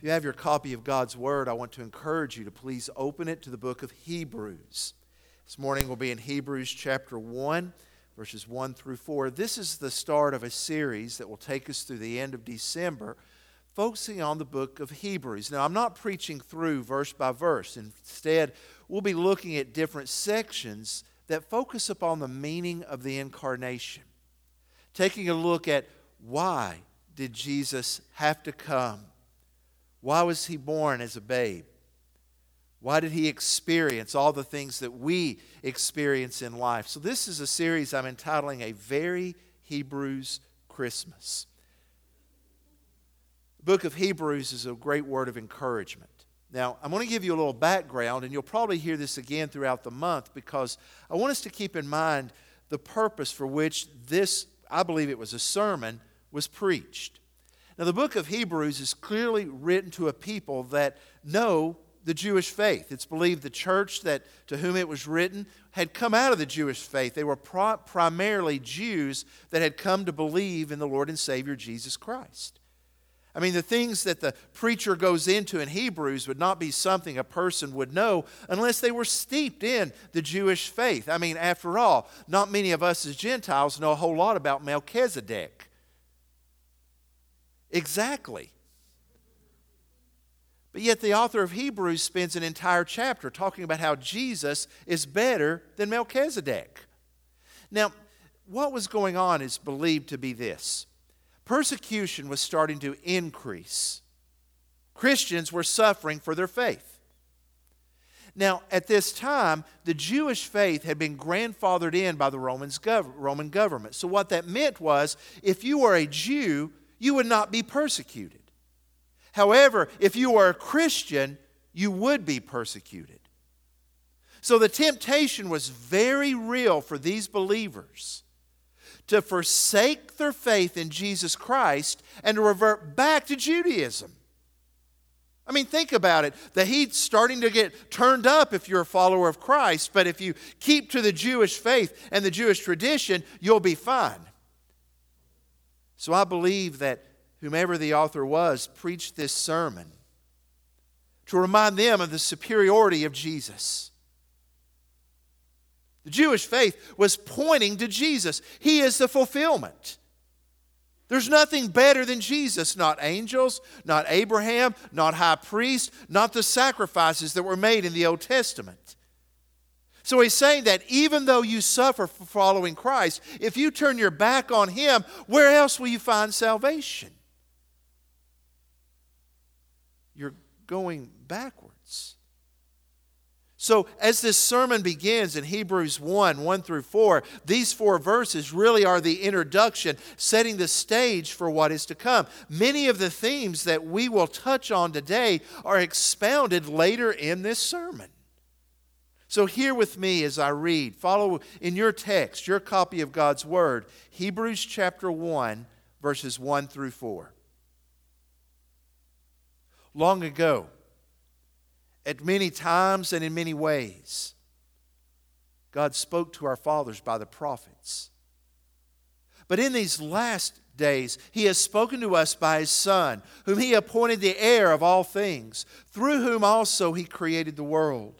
If you have your copy of God's Word, I want to encourage you to please open it to the book of Hebrews. This morning we'll be in Hebrews chapter 1, verses 1 through 4. This is the start of a series that will take us through the end of December, focusing on the book of Hebrews. Now, I'm not preaching through verse by verse. Instead, we'll be looking at different sections that focus upon the meaning of the incarnation, taking a look at why did Jesus have to come why was he born as a babe? Why did he experience all the things that we experience in life? So, this is a series I'm entitling A Very Hebrews Christmas. The book of Hebrews is a great word of encouragement. Now, I'm going to give you a little background, and you'll probably hear this again throughout the month because I want us to keep in mind the purpose for which this, I believe it was a sermon, was preached. Now, the book of Hebrews is clearly written to a people that know the Jewish faith. It's believed the church that to whom it was written had come out of the Jewish faith. They were pro- primarily Jews that had come to believe in the Lord and Savior Jesus Christ. I mean, the things that the preacher goes into in Hebrews would not be something a person would know unless they were steeped in the Jewish faith. I mean, after all, not many of us as Gentiles know a whole lot about Melchizedek. Exactly. But yet, the author of Hebrews spends an entire chapter talking about how Jesus is better than Melchizedek. Now, what was going on is believed to be this persecution was starting to increase. Christians were suffering for their faith. Now, at this time, the Jewish faith had been grandfathered in by the Romans gov- Roman government. So, what that meant was if you were a Jew, you would not be persecuted. However, if you are a Christian, you would be persecuted. So the temptation was very real for these believers to forsake their faith in Jesus Christ and to revert back to Judaism. I mean, think about it. The heat's starting to get turned up if you're a follower of Christ, but if you keep to the Jewish faith and the Jewish tradition, you'll be fine. So I believe that whomever the author was preached this sermon to remind them of the superiority of Jesus. The Jewish faith was pointing to Jesus. He is the fulfillment. There's nothing better than Jesus, not angels, not Abraham, not high priest, not the sacrifices that were made in the Old Testament. So he's saying that even though you suffer for following Christ, if you turn your back on him, where else will you find salvation? You're going backwards. So, as this sermon begins in Hebrews 1 1 through 4, these four verses really are the introduction, setting the stage for what is to come. Many of the themes that we will touch on today are expounded later in this sermon. So, hear with me as I read. Follow in your text, your copy of God's Word, Hebrews chapter 1, verses 1 through 4. Long ago, at many times and in many ways, God spoke to our fathers by the prophets. But in these last days, He has spoken to us by His Son, whom He appointed the heir of all things, through whom also He created the world.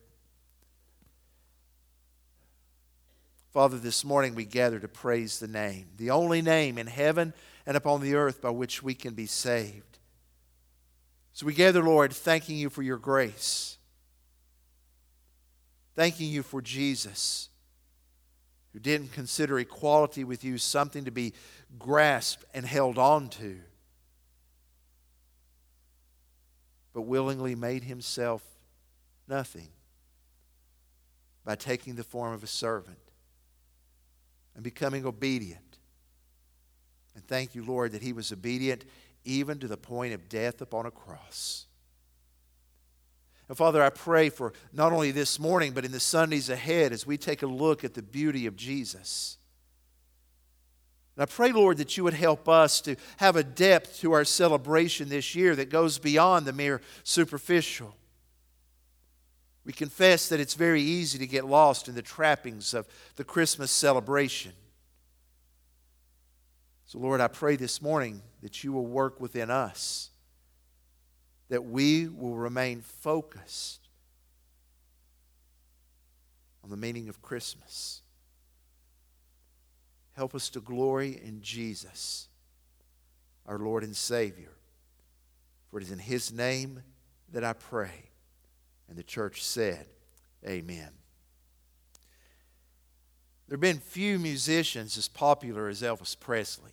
Father, this morning we gather to praise the name, the only name in heaven and upon the earth by which we can be saved. So we gather, Lord, thanking you for your grace, thanking you for Jesus, who didn't consider equality with you something to be grasped and held on to, but willingly made himself nothing by taking the form of a servant and becoming obedient. And thank you, Lord, that he was obedient even to the point of death upon a cross. And Father, I pray for not only this morning, but in the Sundays ahead as we take a look at the beauty of Jesus. And I pray, Lord, that you would help us to have a depth to our celebration this year that goes beyond the mere superficial. We confess that it's very easy to get lost in the trappings of the Christmas celebration. So, Lord, I pray this morning that you will work within us, that we will remain focused on the meaning of Christmas. Help us to glory in Jesus, our Lord and Savior. For it is in His name that I pray. And the church said, Amen. There have been few musicians as popular as Elvis Presley.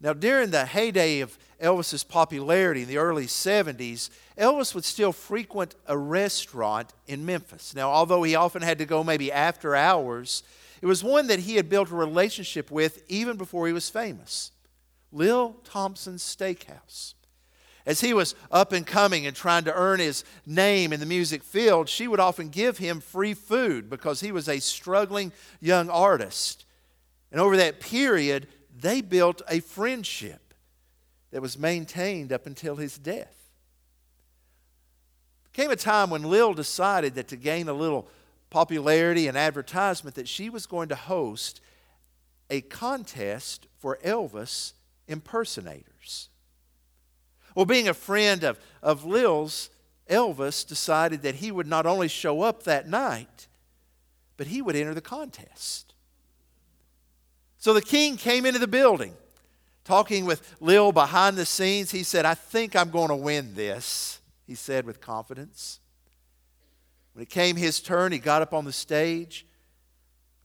Now, during the heyday of Elvis's popularity in the early 70s, Elvis would still frequent a restaurant in Memphis. Now, although he often had to go maybe after hours, it was one that he had built a relationship with even before he was famous Lil Thompson's Steakhouse. As he was up and coming and trying to earn his name in the music field, she would often give him free food because he was a struggling young artist. And over that period, they built a friendship that was maintained up until his death. There came a time when Lil decided that to gain a little popularity and advertisement that she was going to host a contest for Elvis impersonators. Well, being a friend of, of Lil's, Elvis decided that he would not only show up that night, but he would enter the contest. So the king came into the building, talking with Lil behind the scenes. He said, I think I'm going to win this, he said with confidence. When it came his turn, he got up on the stage,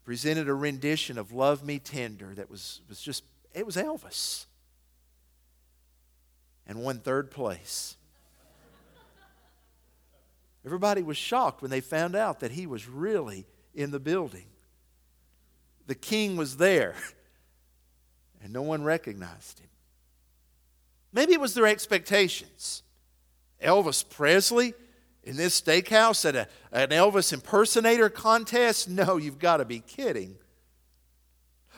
presented a rendition of Love Me Tender that was, was just, it was Elvis, and won third place. Everybody was shocked when they found out that he was really in the building the king was there and no one recognized him. Maybe it was their expectations. Elvis Presley in this steakhouse at a, an Elvis impersonator contest? No, you've got to be kidding.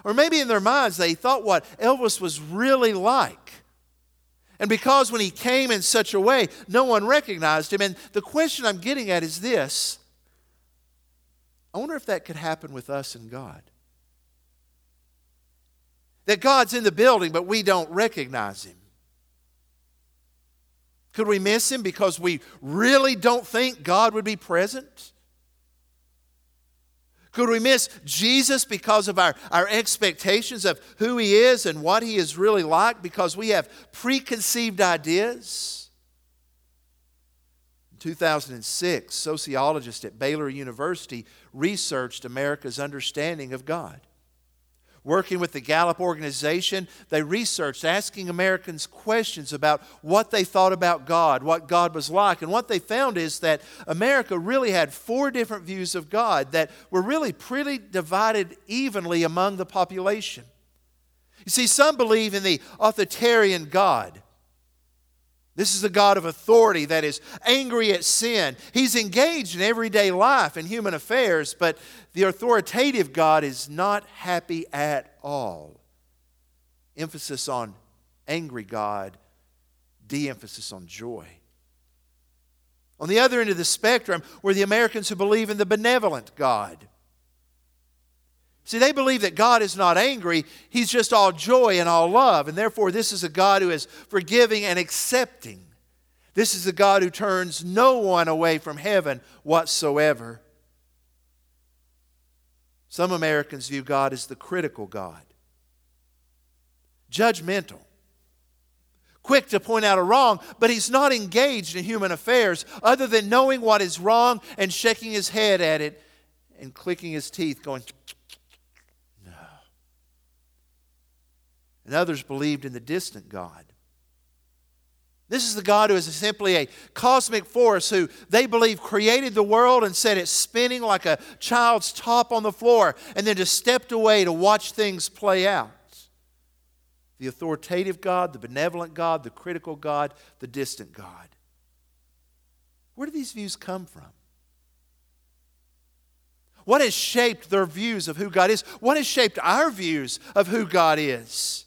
Or maybe in their minds they thought what Elvis was really like. And because when he came in such a way, no one recognized him. And the question I'm getting at is this I wonder if that could happen with us and God that God's in the building, but we don't recognize Him? Could we miss Him because we really don't think God would be present? Could we miss Jesus because of our, our expectations of who He is and what He is really like because we have preconceived ideas? In 2006, sociologists at Baylor University researched America's understanding of God working with the Gallup organization, they researched asking Americans questions about what they thought about God, what God was like. And what they found is that America really had four different views of God that were really pretty divided evenly among the population. You see, some believe in the authoritarian God. This is a God of authority that is angry at sin. He's engaged in everyday life and human affairs, but the authoritative God is not happy at all. Emphasis on angry God, de emphasis on joy. On the other end of the spectrum were the Americans who believe in the benevolent God. See, they believe that God is not angry, He's just all joy and all love. And therefore, this is a God who is forgiving and accepting. This is a God who turns no one away from heaven whatsoever. Some Americans view God as the critical God, judgmental, quick to point out a wrong, but he's not engaged in human affairs other than knowing what is wrong and shaking his head at it and clicking his teeth, going, and others believed in the distant God. This is the God who is simply a cosmic force who they believe created the world and set it spinning like a child's top on the floor and then just stepped away to watch things play out. the authoritative God, the benevolent God, the critical God, the distant God. Where do these views come from? What has shaped their views of who God is? What has shaped our views of who God is?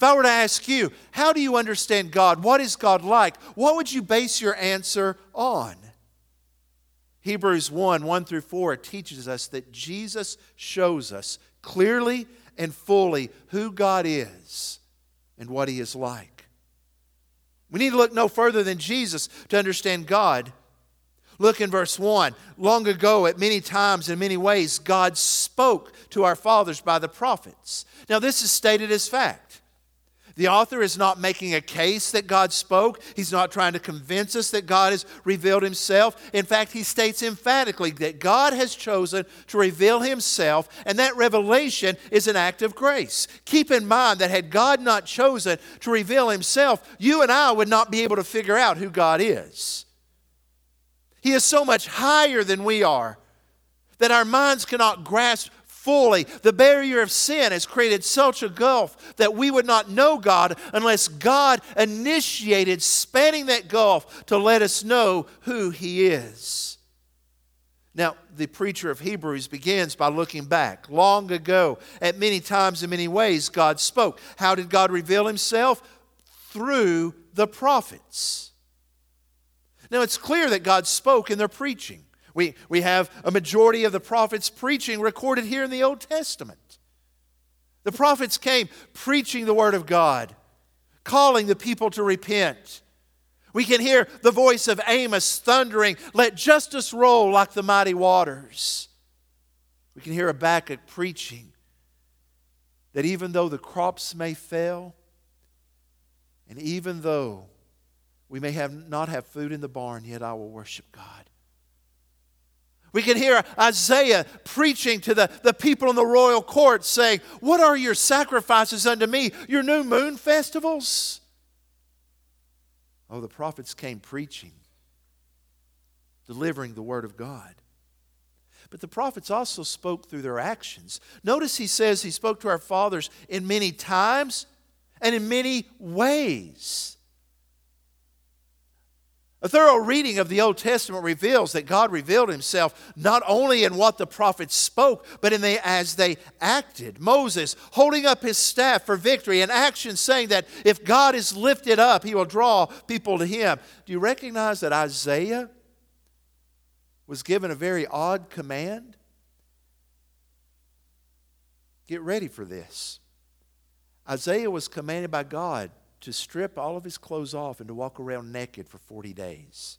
If I were to ask you, how do you understand God? What is God like? What would you base your answer on? Hebrews 1 1 through 4 teaches us that Jesus shows us clearly and fully who God is and what He is like. We need to look no further than Jesus to understand God. Look in verse 1. Long ago, at many times, in many ways, God spoke to our fathers by the prophets. Now, this is stated as fact. The author is not making a case that God spoke. He's not trying to convince us that God has revealed himself. In fact, he states emphatically that God has chosen to reveal himself, and that revelation is an act of grace. Keep in mind that had God not chosen to reveal himself, you and I would not be able to figure out who God is. He is so much higher than we are that our minds cannot grasp fully. The barrier of sin has created such a gulf that we would not know God unless God initiated spanning that gulf to let us know who He is. Now, the preacher of Hebrews begins by looking back. Long ago, at many times in many ways, God spoke. How did God reveal Himself? Through the prophets. Now, it's clear that God spoke in their preaching. We, we have a majority of the prophets preaching recorded here in the Old Testament. The prophets came preaching the Word of God, calling the people to repent. We can hear the voice of Amos thundering, Let justice roll like the mighty waters. We can hear Habakkuk preaching that even though the crops may fail, and even though we may have not have food in the barn, yet I will worship God. We can hear Isaiah preaching to the, the people in the royal court saying, What are your sacrifices unto me? Your new moon festivals? Oh, the prophets came preaching, delivering the word of God. But the prophets also spoke through their actions. Notice he says he spoke to our fathers in many times and in many ways. A thorough reading of the Old Testament reveals that God revealed himself not only in what the prophets spoke, but in the, as they acted. Moses holding up his staff for victory, an action saying that if God is lifted up, he will draw people to him. Do you recognize that Isaiah was given a very odd command? Get ready for this. Isaiah was commanded by God to strip all of his clothes off and to walk around naked for 40 days.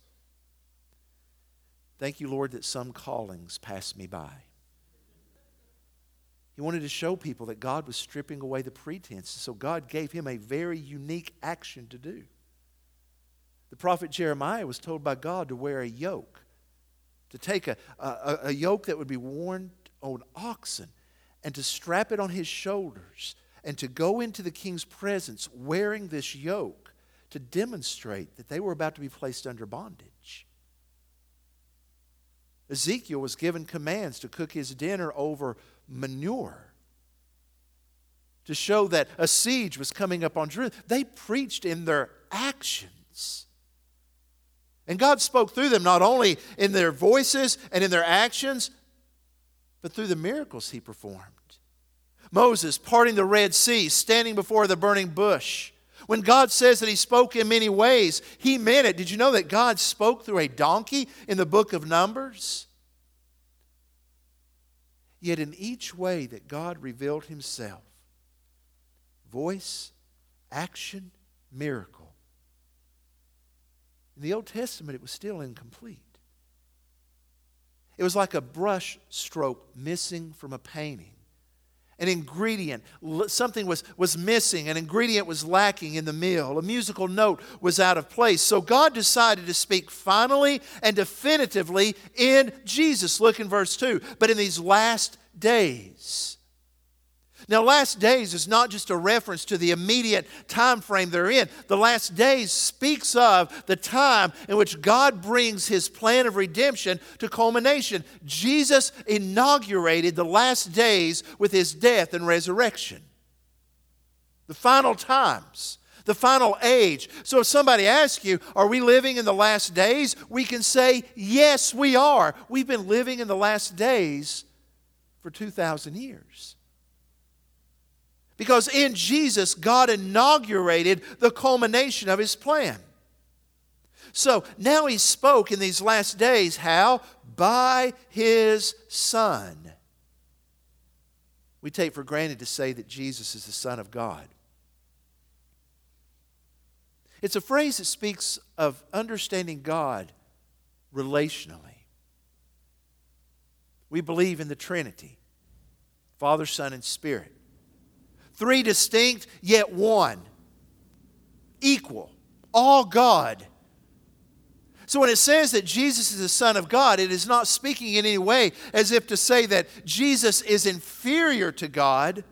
Thank you, Lord, that some callings pass me by. He wanted to show people that God was stripping away the pretense, so God gave him a very unique action to do. The prophet Jeremiah was told by God to wear a yoke, to take a, a, a yoke that would be worn on oxen and to strap it on his shoulders and to go into the king's presence wearing this yoke to demonstrate that they were about to be placed under bondage. Ezekiel was given commands to cook his dinner over manure to show that a siege was coming up on Jerusalem. They preached in their actions. And God spoke through them not only in their voices and in their actions, but through the miracles he performed. Moses parting the Red Sea, standing before the burning bush. When God says that He spoke in many ways, He meant it. Did you know that God spoke through a donkey in the book of Numbers? Yet, in each way that God revealed Himself voice, action, miracle in the Old Testament, it was still incomplete. It was like a brush stroke missing from a painting an ingredient. Something was, was missing, an ingredient was lacking in the meal, a musical note was out of place. So God decided to speak finally and definitively in Jesus. Look in verse 2. But in these last days, now, last days is not just a reference to the immediate time frame they're in. The last days speaks of the time in which God brings his plan of redemption to culmination. Jesus inaugurated the last days with his death and resurrection. the final times, the final age. So if somebody asks you, Are we living in the last days? we can say, Yes, we are. We've been living in the last days for 2,000 years. Because in Jesus, God inaugurated the culmination of his plan. So now he spoke in these last days how? By his Son. We take for granted to say that Jesus is the Son of God. It's a phrase that speaks of understanding God relationally. We believe in the Trinity Father, Son, and Spirit. Three distinct, yet one. Equal. All God. So when it says that Jesus is the Son of God, it is not speaking in any way as if to say that Jesus is inferior to God.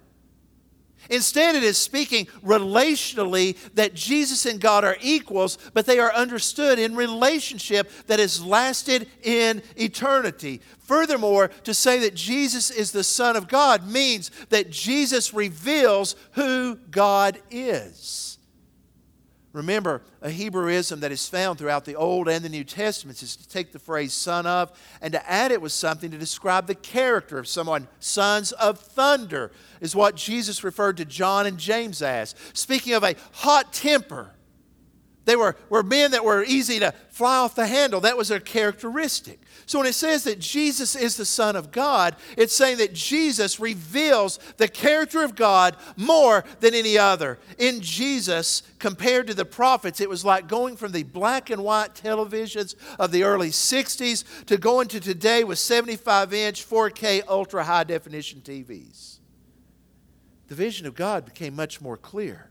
Instead, it is speaking relationally that Jesus and God are equals, but they are understood in relationship that has lasted in eternity. Furthermore, to say that Jesus is the Son of God means that Jesus reveals who God is. Remember, a Hebrewism that is found throughout the Old and the New Testaments is to take the phrase son of and to add it with something to describe the character of someone. Sons of thunder is what Jesus referred to John and James as. Speaking of a hot temper, they were, were men that were easy to fly off the handle. That was their characteristic. So when it says that Jesus is the Son of God, it's saying that Jesus reveals the character of God more than any other. In Jesus, compared to the prophets, it was like going from the black and white televisions of the early 60s to going to today with 75 inch 4K ultra high definition TVs. The vision of God became much more clear.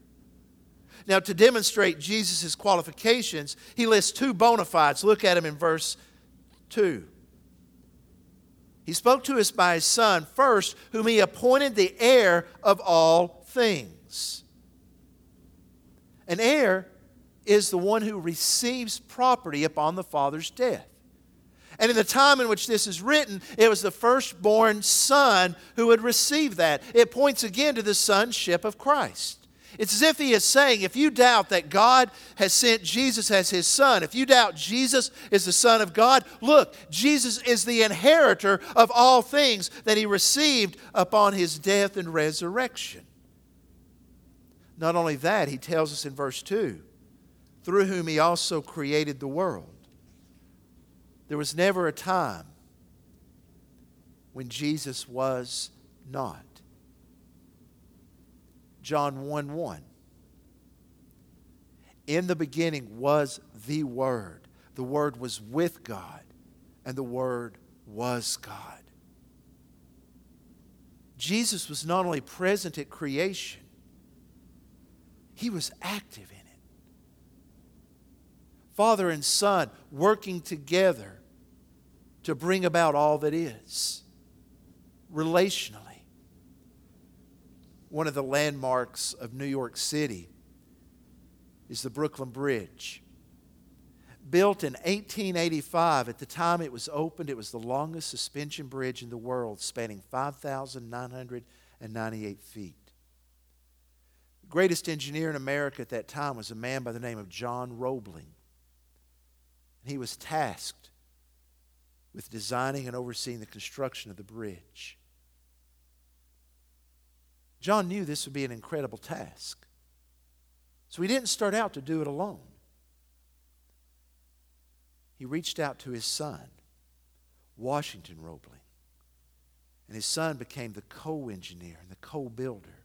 Now, to demonstrate Jesus' qualifications, he lists two bona fides. Look at him in verse 2. He spoke to us by his Son first, whom he appointed the heir of all things. An heir is the one who receives property upon the father's death. And in the time in which this is written, it was the firstborn son who would receive that. It points again to the sonship of Christ. It's as if he is saying, if you doubt that God has sent Jesus as his son, if you doubt Jesus is the Son of God, look, Jesus is the inheritor of all things that he received upon his death and resurrection. Not only that, he tells us in verse 2 through whom he also created the world. There was never a time when Jesus was not. John 1 1. In the beginning was the Word. The Word was with God, and the Word was God. Jesus was not only present at creation, he was active in it. Father and Son working together to bring about all that is relationally one of the landmarks of New York City is the Brooklyn Bridge. Built in 1885, at the time it was opened, it was the longest suspension bridge in the world, spanning 5,998 feet. The greatest engineer in America at that time was a man by the name of John Roebling. He was tasked with designing and overseeing the construction of the bridge. John knew this would be an incredible task. So he didn't start out to do it alone. He reached out to his son, Washington Roebling. And his son became the co engineer and the co builder.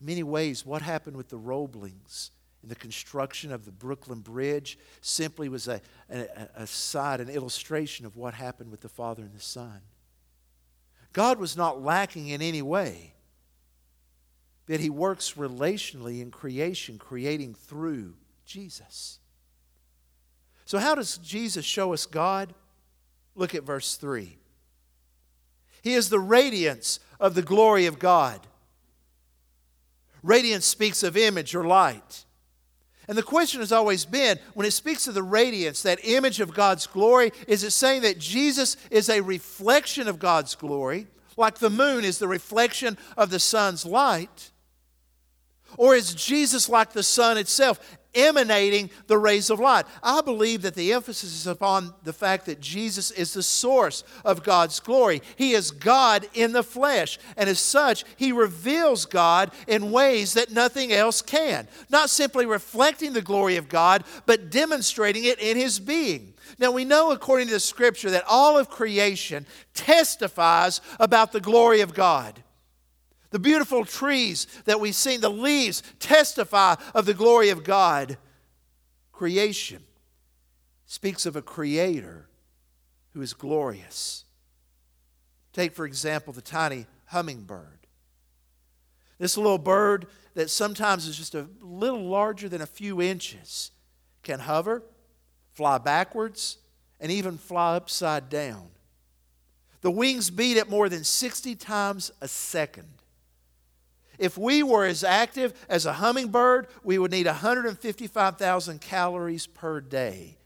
In many ways, what happened with the Roeblings in the construction of the Brooklyn Bridge simply was a, a, a side, an illustration of what happened with the Father and the Son. God was not lacking in any way that he works relationally in creation, creating through Jesus. So, how does Jesus show us God? Look at verse 3. He is the radiance of the glory of God. Radiance speaks of image or light. And the question has always been when it speaks of the radiance, that image of God's glory, is it saying that Jesus is a reflection of God's glory, like the moon is the reflection of the sun's light? Or is Jesus like the sun itself, emanating the rays of light? I believe that the emphasis is upon the fact that Jesus is the source of God's glory. He is God in the flesh, and as such, He reveals God in ways that nothing else can. Not simply reflecting the glory of God, but demonstrating it in His being. Now, we know according to the scripture that all of creation testifies about the glory of God. The beautiful trees that we've seen, the leaves testify of the glory of God. Creation speaks of a creator who is glorious. Take, for example, the tiny hummingbird. This little bird that sometimes is just a little larger than a few inches can hover, fly backwards, and even fly upside down. The wings beat at more than 60 times a second. If we were as active as a hummingbird, we would need 155,000 calories per day.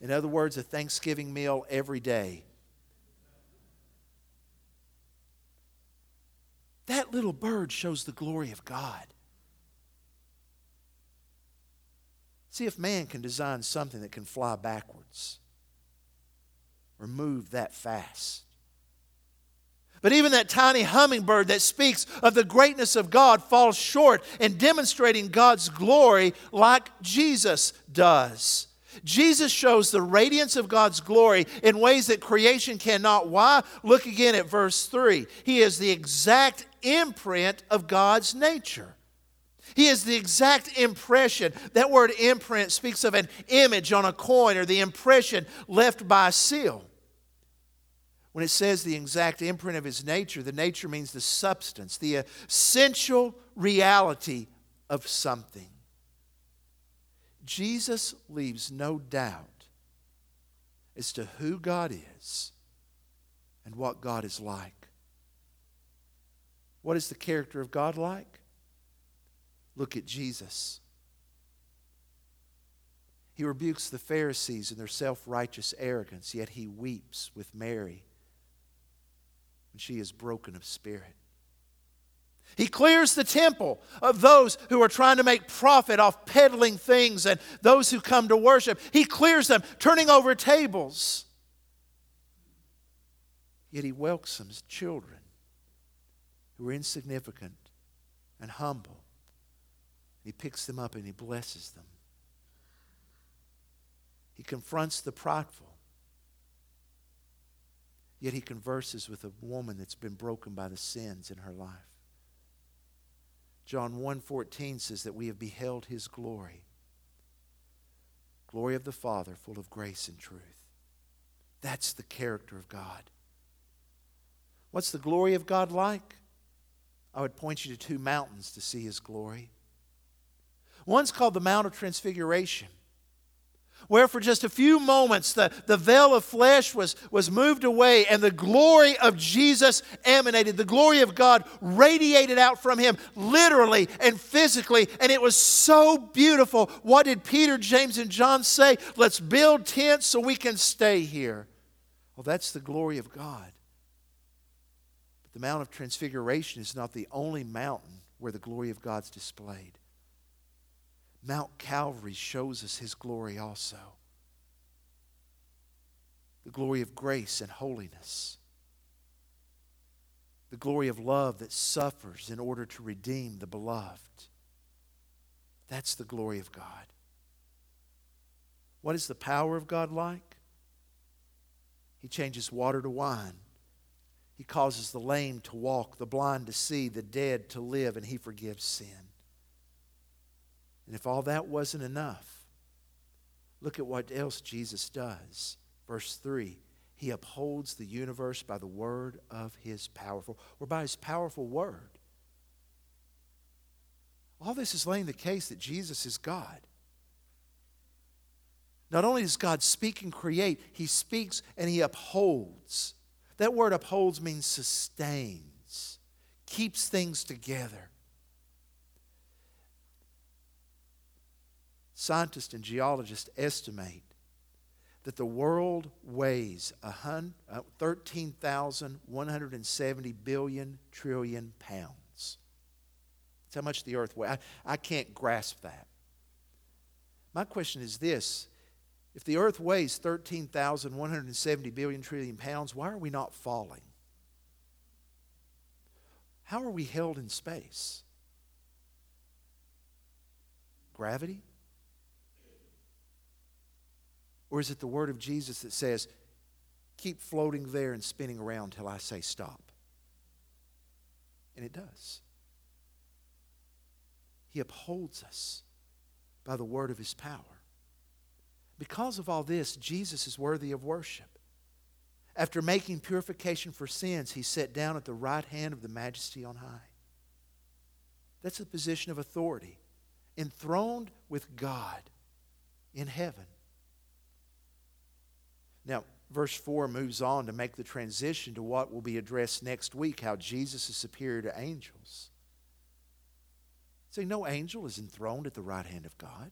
In other words, a Thanksgiving meal every day. That little bird shows the glory of God. See if man can design something that can fly backwards or move that fast. But even that tiny hummingbird that speaks of the greatness of God falls short in demonstrating God's glory like Jesus does. Jesus shows the radiance of God's glory in ways that creation cannot. Why? Look again at verse 3. He is the exact imprint of God's nature. He is the exact impression. That word imprint speaks of an image on a coin or the impression left by a seal. When it says the exact imprint of his nature, the nature means the substance, the essential reality of something. Jesus leaves no doubt as to who God is and what God is like. What is the character of God like? Look at Jesus. He rebukes the Pharisees and their self righteous arrogance, yet he weeps with Mary and she is broken of spirit. He clears the temple of those who are trying to make profit off peddling things and those who come to worship. He clears them, turning over tables. Yet he welcomes children who are insignificant and humble. He picks them up and he blesses them. He confronts the prideful Yet he converses with a woman that's been broken by the sins in her life. John 1:14 says that we have beheld his glory. Glory of the Father, full of grace and truth. That's the character of God. What's the glory of God like? I would point you to two mountains to see his glory. One's called the Mount of Transfiguration where for just a few moments the, the veil of flesh was, was moved away and the glory of Jesus emanated. The glory of God radiated out from him literally and physically, and it was so beautiful. What did Peter, James, and John say? Let's build tents so we can stay here. Well, that's the glory of God. But the Mount of Transfiguration is not the only mountain where the glory of God's displayed. Mount Calvary shows us his glory also the glory of grace and holiness, the glory of love that suffers in order to redeem the beloved. That's the glory of God. What is the power of God like? He changes water to wine. He causes the lame to walk, the blind to see, the dead to live, and He forgives sin. And if all that wasn't enough, look at what else Jesus does. Verse 3 He upholds the universe by the word of His powerful, or by His powerful word. All this is laying the case that Jesus is God. Not only does God speak and create, He speaks and He upholds. That word upholds means sustains, keeps things together. Scientists and geologists estimate that the world weighs uh, 13,170 billion trillion pounds. That's how much the earth weighs. I, I can't grasp that. My question is this if the earth weighs 13,170 billion trillion pounds, why are we not falling? How are we held in space? Gravity? Or is it the word of Jesus that says, keep floating there and spinning around till I say stop? And it does. He upholds us by the word of his power. Because of all this, Jesus is worthy of worship. After making purification for sins, he sat down at the right hand of the majesty on high. That's a position of authority, enthroned with God in heaven. Now, verse 4 moves on to make the transition to what will be addressed next week how Jesus is superior to angels. See, no angel is enthroned at the right hand of God.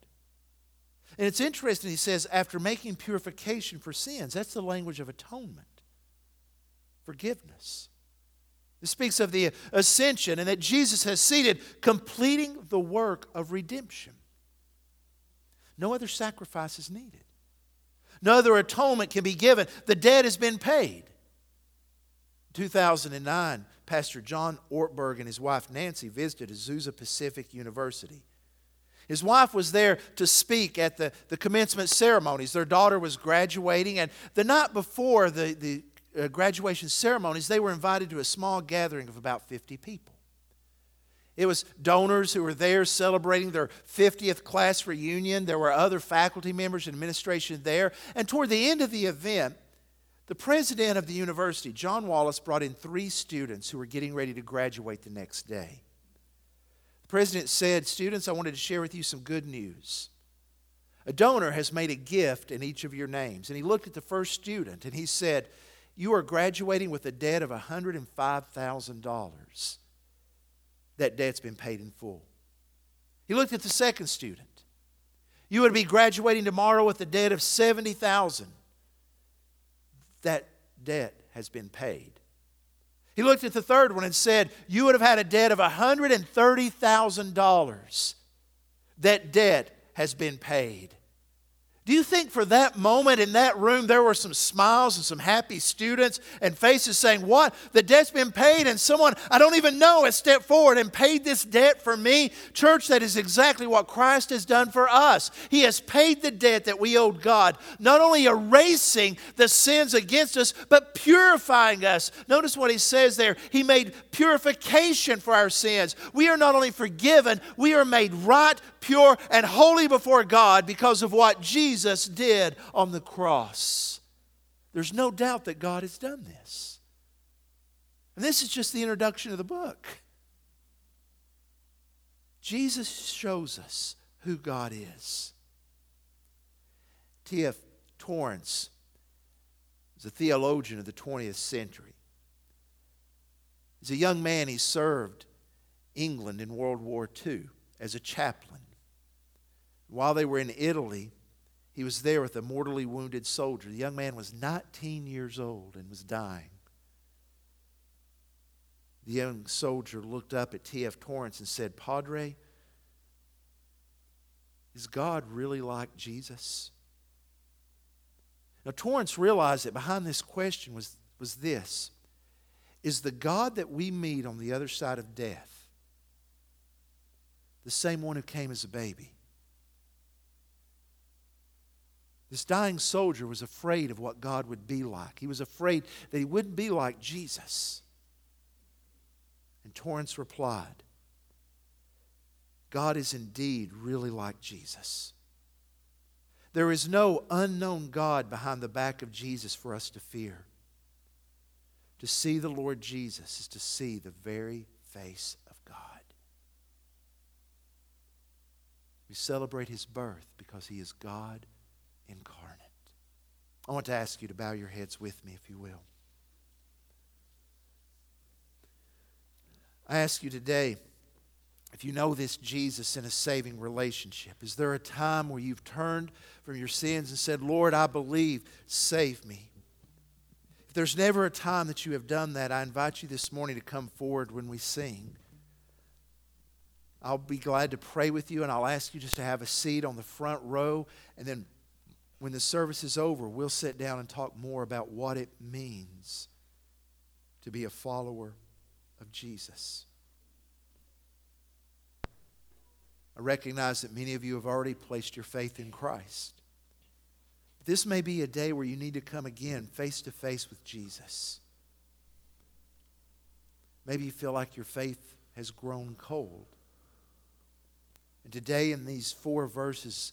And it's interesting, he says, after making purification for sins, that's the language of atonement, forgiveness. It speaks of the ascension and that Jesus has seated, completing the work of redemption. No other sacrifice is needed. No other atonement can be given. The debt has been paid. 2009, Pastor John Ortberg and his wife Nancy visited Azusa Pacific University. His wife was there to speak at the, the commencement ceremonies. Their daughter was graduating, and the night before the, the uh, graduation ceremonies, they were invited to a small gathering of about 50 people. It was donors who were there celebrating their 50th class reunion. There were other faculty members and administration there. And toward the end of the event, the president of the university, Jon Wallace, brought in three students who were getting ready to graduate the next day. The president said, Students, I wanted to share with you some good news. A donor has made a gift in each of your names. And he looked at the first student and he said, You are graduating with a debt of $105,000 that debt's been paid in full. He looked at the second student. You would be graduating tomorrow with a debt of 70,000. That debt has been paid. He looked at the third one and said, You would have had a debt of $130,000. That debt has been paid. Do you think for that moment in that room there were some smiles and some happy students and faces saying, What? The debt's been paid, and someone I don't even know has stepped forward and paid this debt for me? Church, that is exactly what Christ has done for us. He has paid the debt that we owed God, not only erasing the sins against us, but purifying us. Notice what he says there. He made purification for our sins. We are not only forgiven, we are made right, pure, and holy before God because of what Jesus did on the cross. There's no doubt that God has done this. And this is just the introduction of the book. Jesus shows us who God is. T.F. Torrance is a theologian of the 20th century. As a young man, he served England in World War II as a chaplain. While they were in Italy, he was there with a mortally wounded soldier. The young man was 19 years old and was dying. The young soldier looked up at T.F. Torrance and said, Padre, is God really like Jesus? Now, Torrance realized that behind this question was, was this Is the God that we meet on the other side of death the same one who came as a baby? This dying soldier was afraid of what God would be like. He was afraid that he wouldn't be like Jesus. And Torrance replied, God is indeed really like Jesus. There is no unknown God behind the back of Jesus for us to fear. To see the Lord Jesus is to see the very face of God. We celebrate his birth because he is God incarnate. I want to ask you to bow your heads with me, if you will. I ask you today if you know this Jesus in a saving relationship. Is there a time where you've turned from your sins and said, Lord, I believe, save me? If there's never a time that you have done that, I invite you this morning to come forward when we sing. I'll be glad to pray with you, and I'll ask you just to have a seat on the front row. And then when the service is over, we'll sit down and talk more about what it means to be a follower of Jesus. I recognize that many of you have already placed your faith in Christ. This may be a day where you need to come again face to face with Jesus. Maybe you feel like your faith has grown cold. And today, in these four verses,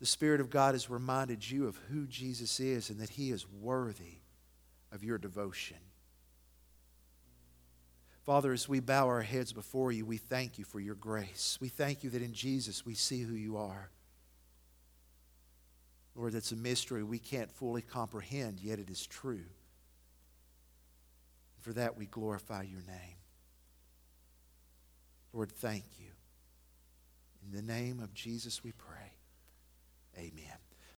the Spirit of God has reminded you of who Jesus is and that He is worthy of your devotion. Father, as we bow our heads before you, we thank you for your grace. We thank you that in Jesus we see who you are. Lord, that's a mystery we can't fully comprehend, yet it is true. For that we glorify your name. Lord, thank you. In the name of Jesus we pray. Amen.